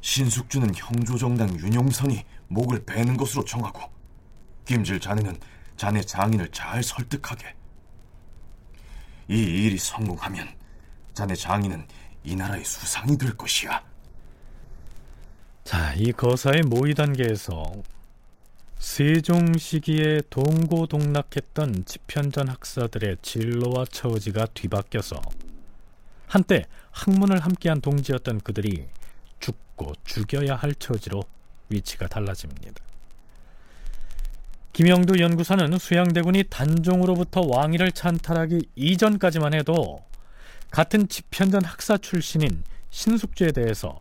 신숙주는 형조정당 윤용선이 목을 베는 것으로 정하고 김질 자네는 자네 장인을 잘 설득하게. 이 일이 성공하면 자네 장인은 이 나라의 수상이 될 것이야. 자, 이 거사의 모의 단계에서 세종 시기에 동고동락했던 집현전 학사들의 진로와 처지가 뒤바뀌어서 한때 학문을 함께한 동지였던 그들이 죽고 죽여야 할 처지로 위치가 달라집니다. 김영두 연구사는 수양대군이 단종으로부터 왕위를 찬탈하기 이전까지만 해도 같은 집현전 학사 출신인 신숙주에 대해서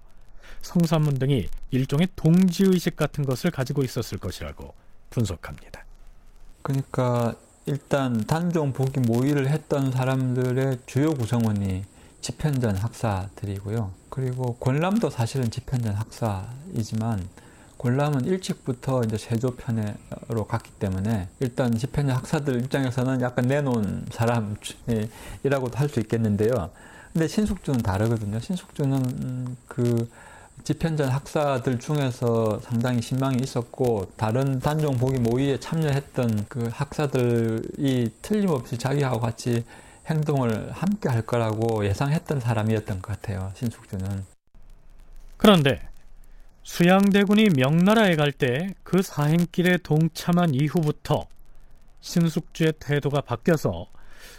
성산문 등이 일종의 동지의식 같은 것을 가지고 있었을 것이라고 분석합니다. 그러니까 일단 단종 복위 모의를 했던 사람들의 주요 구성원이 집현전 학사들이고요. 그리고 권람도 사실은 집현전 학사이지만 권람은 일찍부터 이제 세조 편으로 갔기 때문에 일단 집현전 학사들 입장에서는 약간 내놓은 사람이라고도 할 수 있겠는데요. 근데 신숙주는 다르거든요. 신숙주는 그 집현전 학사들 중에서 상당히 신망이 있었고 다른 단종 복위 모의에 참여했던 그 학사들이 틀림없이 자기하고 같이 행동을 함께 할 거라고 예상했던 사람이었던 것 같아요. 신숙주는. 그런데 수양대군이 명나라에 갈 때 그 사행길에 동참한 이후부터 신숙주의 태도가 바뀌어서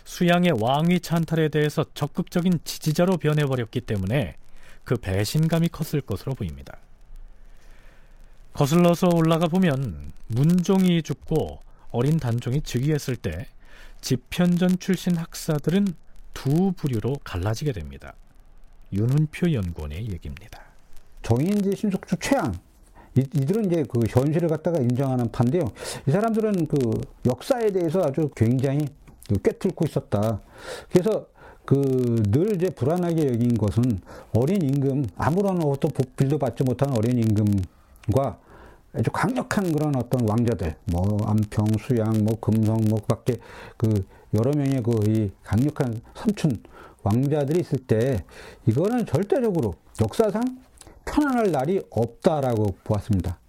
수양의 왕위 찬탈에 대해서 적극적인 지지자로 변해버렸기 때문에 그 배신감이 컸을 것으로 보입니다. 거슬러서 올라가 보면 문종이 죽고 어린 단종이 즉위했을 때 집현전 출신 학사들은 두 부류로 갈라지게 됩니다. 윤은표 연구원의 얘기입니다. 정인지 신숙주 최양 이, 들은 이제 그 현실을 갖다가 인정하는 판데요. 이 사람들은 그 역사에 대해서 아주 굉장히 꿰뚫고 있었다. 그래서 그늘 이제 불안하게 여긴 것은 어린 임금 아무런 어떤 복비도 받지 못한 어린 임금과 아주 강력한 그런 어떤 왕자들, 뭐 안평, 수양, 뭐 금성, 뭐 밖에 그 여러 명의 그 강력한 삼촌 왕자들이 있을 때 이거는 절대적으로 역사상 편안할 날이 없다라고 보았습니다.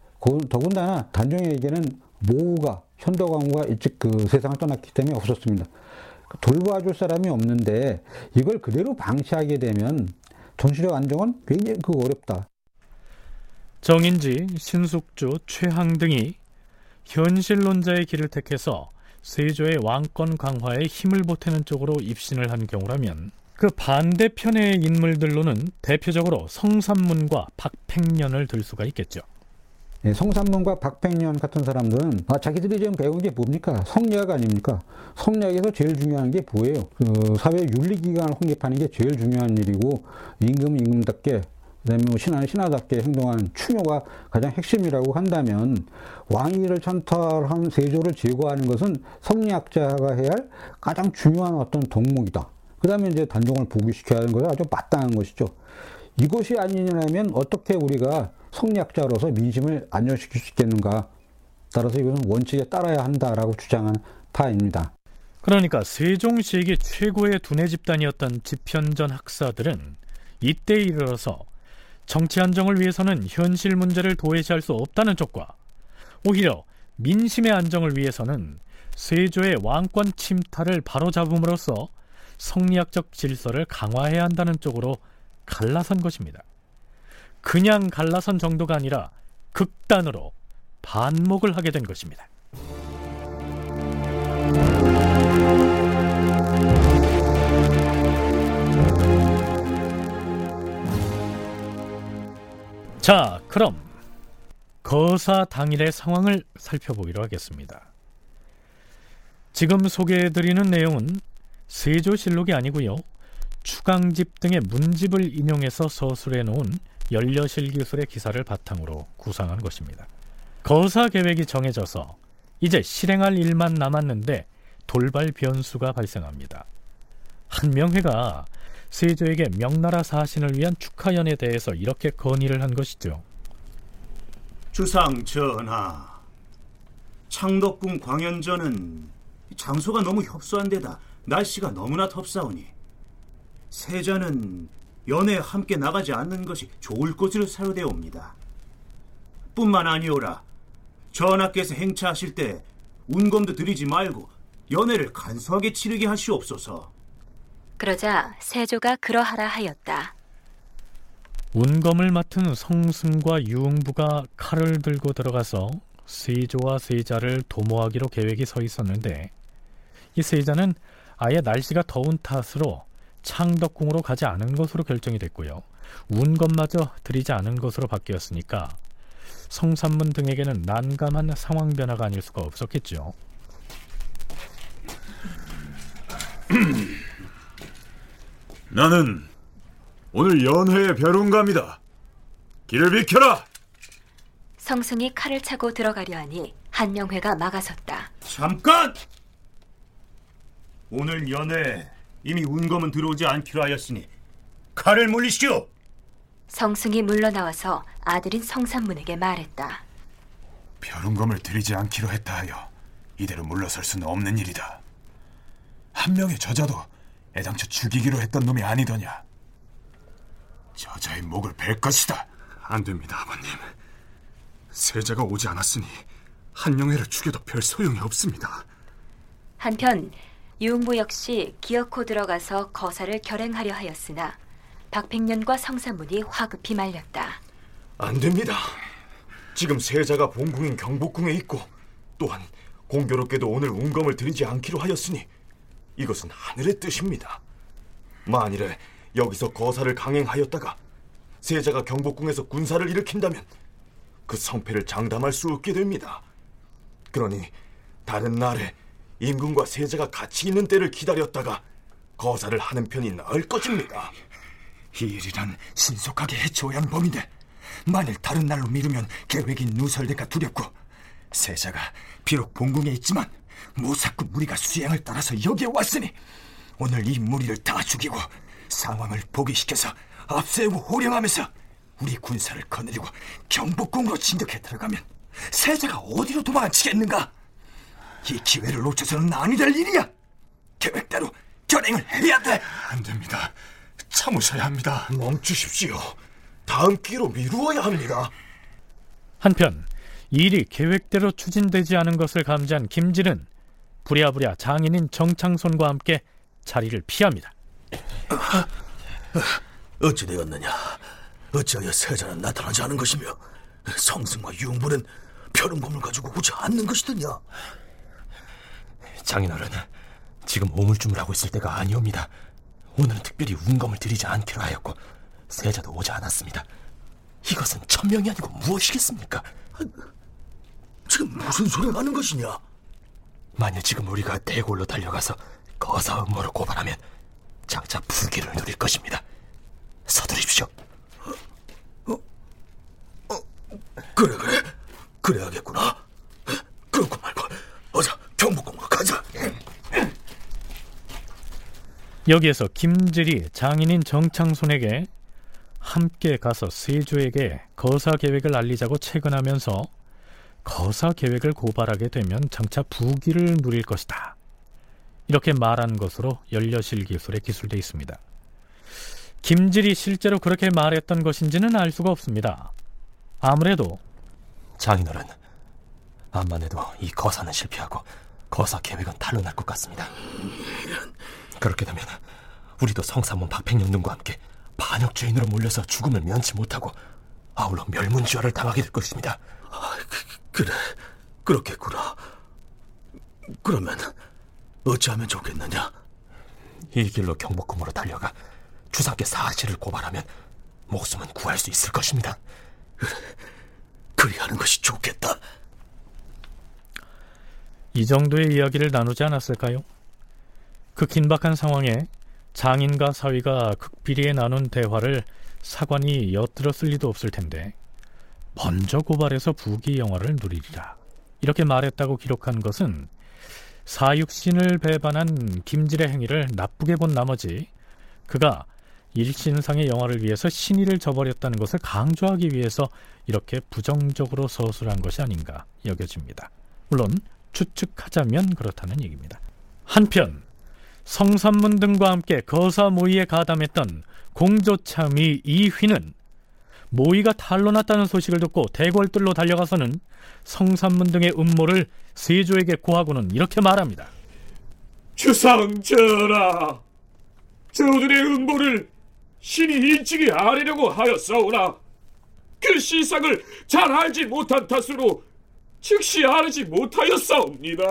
더군다나 단종에게는 모우가 현도광후가 일찍 그 세상을 떠났기 때문에 없었습니다. 돌봐줄 사람이 없는데 이걸 그대로 방치하게 되면 정치적 안정은 굉장히 그 어렵다. 정인지, 신숙주, 최항 등이 현실론자의 길을 택해서 세조의 왕권 강화에 힘을 보태는 쪽으로 입신을 한 경우라면 그 반대편의 인물들로는 대표적으로 성삼문과 박팽년을 들 수가 있겠죠. 예, 성삼문과 박팽년 같은 사람들은 아, 자기들이 지금 배운 게 뭡니까? 성리학 아닙니까? 성리학에서 제일 중요한 게 뭐예요? 그 사회 윤리기관을 확립하는 게 제일 중요한 일이고 임금 임금답게 그다음에 뭐 신하는 신하답게 행동하는 추모가 가장 핵심이라고 한다면 왕위를 찬탈한 세조를 제거하는 것은 성리학자가 해야 할 가장 중요한 어떤 덕목이다. 그 다음에 이제 단종을 복위시켜야 하는 것이 아주 마땅한 것이죠. 이것이 아니냐면 어떻게 우리가 성리학자로서 민심을 안정시킬 수 있겠는가. 따라서 이것은 원칙에 따라야 한다라고 주장한 파입니다. 그러니까 세종시에게 최고의 두뇌 집단이었던 집현전 학사들은 이때에 이르러서 정치 안정을 위해서는 현실 문제를 도외시할 수 없다는 쪽과 오히려 민심의 안정을 위해서는 세조의 왕권 침탈을 바로잡음으로써 성리학적 질서를 강화해야 한다는 쪽으로 갈라선 것입니다. 그냥 갈라선 정도가 아니라 극단으로 반목을 하게 된 것입니다. 자, 그럼 거사 당일의 상황을 살펴보기로 하겠습니다. 지금 소개해드리는 내용은 세조실록이 아니고요. 추강집 등의 문집을 인용해서 서술해 놓은 연려실 기술의 기사를 바탕으로 구상한 것입니다. 거사 계획이 정해져서 이제 실행할 일만 남았는데 돌발 변수가 발생합니다. 한명회가 세조에게 명나라 사신을 위한 축하연에 대해서 이렇게 건의를 한 것이죠. 주상 전하, 창덕궁 광연전은 장소가 너무 협소한 데다 날씨가 너무나 덥사오니 세자는 연애에 함께 나가지 않는 것이 좋을 것으로 사료되옵니다. 뿐만 아니오라 전하께서 행차하실 때 운검도 들이지 말고 연애를 간소하게 치르게 하시옵소서. 그러자 세조가 그러하라 하였다. 운검을 맡은 성승과 유흥부가 칼을 들고 들어가서 세조와 세자를 도모하기로 계획이 서 있었는데 이 세자는 아예 날씨가 더운 탓으로 창덕궁으로 가지 않은 것으로 결정이 됐고요. 운검마저 들이지 않은 것으로 바뀌었으니까 성산문 등에게는 난감한 상황 변화가 아닐 수가 없었겠죠. 나는 오늘 연회의 벼룬갑니다. 길을 비켜라! 성승이 칼을 차고 들어가려 하니 한명회가 막아섰다. 잠깐! 오늘 연회 이미 운검은 들어오지 않기로 하였으니 칼을 물리시오. 성승이 물러나와서 아들인 성산문에게 말했다. 벼룬검을 들이지 않기로 했다 하여 이대로 물러설 수는 없는 일이다. 한 명의 저자도 애당초 죽이기로 했던 놈이 아니더냐. 저자의 목을 벨 것이다. 안 됩니다, 아버님. 세자가 오지 않았으니 한영애를 죽여도 별 소용이 없습니다. 한편 유흥부 역시 기어코 들어가서 거사를 결행하려 하였으나 박백년과 성사문이 화급히 말렸다. 안 됩니다. 지금 세자가 본궁인 경복궁에 있고 또한 공교롭게도 오늘 운검을 들이지 않기로 하였으니 이것은 하늘의 뜻입니다. 만일에 여기서 거사를 강행하였다가 세자가 경복궁에서 군사를 일으킨다면 그 성패를 장담할 수 없게 됩니다. 그러니 다른 날에 임금과 세자가 같이 있는 때를 기다렸다가 거사를 하는 편이 나을 것입니다. 이 일이란 신속하게 해쳐야 하는 범인데 만일 다른 날로 미루면 계획이 누설될까 두렵고 세자가 비록 본궁에 있지만 무사꾸 무리가 수행을 따라서 여기에 왔으니 오늘 이 무리를 다 죽이고 상황을 보기시켜서 앞세우고 호령하면서 우리 군사를 거느리고 경복궁으로 진격해 들어가면 세자가 어디로 도망치겠는가? 이 기회를 놓쳐서는 아니 될 일이야. 계획대로 결행을 해야 돼. 안 됩니다. 참으셔야 합니다. 멈추십시오. 다음 기로 미루어야 합니다. 한편 일이 계획대로 추진되지 않은 것을 감지한 김질은 부랴부랴 장인인 정창손과 함께 자리를 피합니다. 어찌 되었느냐? 어찌하여 세자는 나타나지 않은 것이며 성승과 융부는 벼른 검을 가지고 오지 않는 것이더냐? 장인어른, 지금 오물쭈물 하고 있을 때가 아니옵니다. 오늘은 특별히 운검을 드리지 않기로 하였고 세자도 오지 않았습니다. 이것은 천명이 아니고 무엇이겠습니까? 지금 무슨 소리를 하는 것이냐? 만일 지금 우리가 대골로 달려가서 거사 음모를 고발하면 장차 부기를 누릴 것입니다. 서두르십시오. 그래 그래 그래야겠구나. 그렇고 말고 어서 경복궁으로 가자. 여기에서 김질이 장인인 정창손에게 함께 가서 세조에게 거사 계획을 알리자고 채근하면서 거사 계획을 고발하게 되면 장차 부귀를 누릴 것이다. 이렇게 말한 것으로 연려실 기술에 기술되어 있습니다. 김질이 실제로 그렇게 말했던 것인지는 알 수가 없습니다. 아무래도 장인어른, 암만 해도 이 거사는 실패하고 거사 계획은 탄로 날 것 같습니다. 그렇게 되면 우리도 성삼문 박팽령등과 함께 반역 죄인으로 몰려서 죽음을 면치 못하고 아울러 멸문지화를 당하게 될 것입니다. 아, 그, 래 그렇겠구나. 그러면 어찌하면 좋겠느냐? 이 길로 경복궁으로 달려가 주상께 사실을 고발하면 목숨은 구할 수 있을 것입니다. 그래, 그리 하는 것이 좋겠다. 이 정도의 이야기를 나누지 않았을까요? 그 긴박한 상황에 장인과 사위가 극비리에 나눈 대화를 사관이 엿들었을 리도 없을 텐데 먼저 고발해서 부귀 영화를 누리리라 이렇게 말했다고 기록한 것은 사육신을 배반한 김질의 행위를 나쁘게 본 나머지 그가 일신상의 영화를 위해서 신의를 저버렸다는 것을 강조하기 위해서 이렇게 부정적으로 서술한 것이 아닌가 여겨집니다. 물론 추측하자면 그렇다는 얘기입니다. 한편 성산문 등과 함께 거사 모의에 가담했던 공조참의 이휘는 모의가 탄로났다는 소식을 듣고 대궐들로 달려가서는 성산문 등의 음모를 세조에게 고하고는 이렇게 말합니다. 주상 전하, 저들의 음모를 신이 일찍이 아뢰려고 하였사오나 그 시상을 잘 알지 못한 탓으로 즉시 아르지 못하였사옵니다.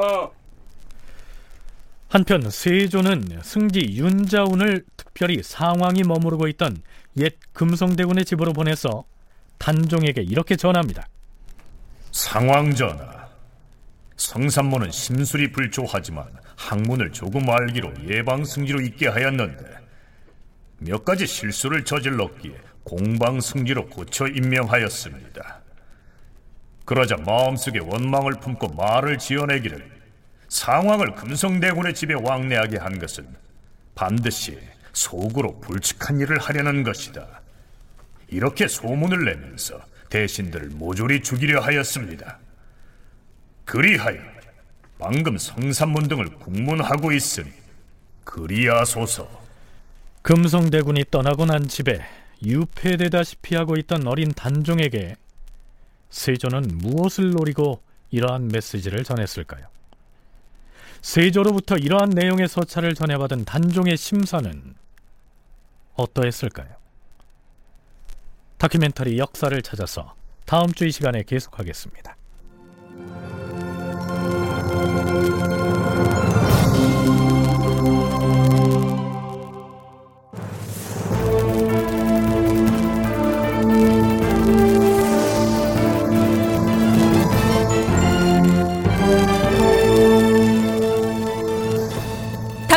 한편 세조는 승지 윤자운을 특별히 상황이 머무르고 있던 옛 금성대군의 집으로 보내서 단종에게 이렇게 전합니다. 상황 전하, 성산모는 심술이 불초하지만 학문을 조금 알기로 예방 승지로 있게 하였는데 몇 가지 실수를 저질렀기에 공방 승지로 고쳐 임명하였습니다. 그러자 마음속에 원망을 품고 말을 지어내기를 상황을 금성대군의 집에 왕래하게 한 것은 반드시 속으로 불측한 일을 하려는 것이다. 이렇게 소문을 내면서 대신들을 모조리 죽이려 하였습니다. 그리하여 방금 성산문 등을 국문하고 있으니 그리하소서. 금성대군이 떠나고 난 집에 유폐되다시피 하고 있던 어린 단종에게 세조는 무엇을 노리고 이러한 메시지를 전했을까요? 세조로부터 이러한 내용의 서찰을 전해받은 단종의 심사는 어떠했을까요? 다큐멘터리 역사를 찾아서 다음 주 이 시간에 계속하겠습니다.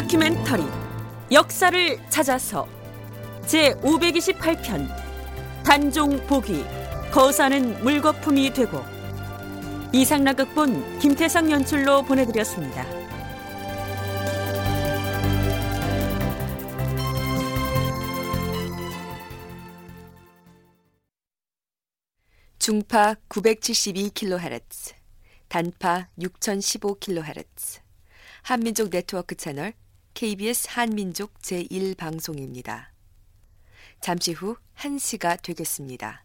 다큐멘터리 역사를 찾아서 제 528편 단종 복위 거사는 물거품이 되고 이상락 극본 김태상 연출로 보내드렸습니다. 중파 972kHz, 단파 6015kHz, 한민족 네트워크 채널 KBS 한민족 제1방송입니다. 잠시 후 1시가 되겠습니다.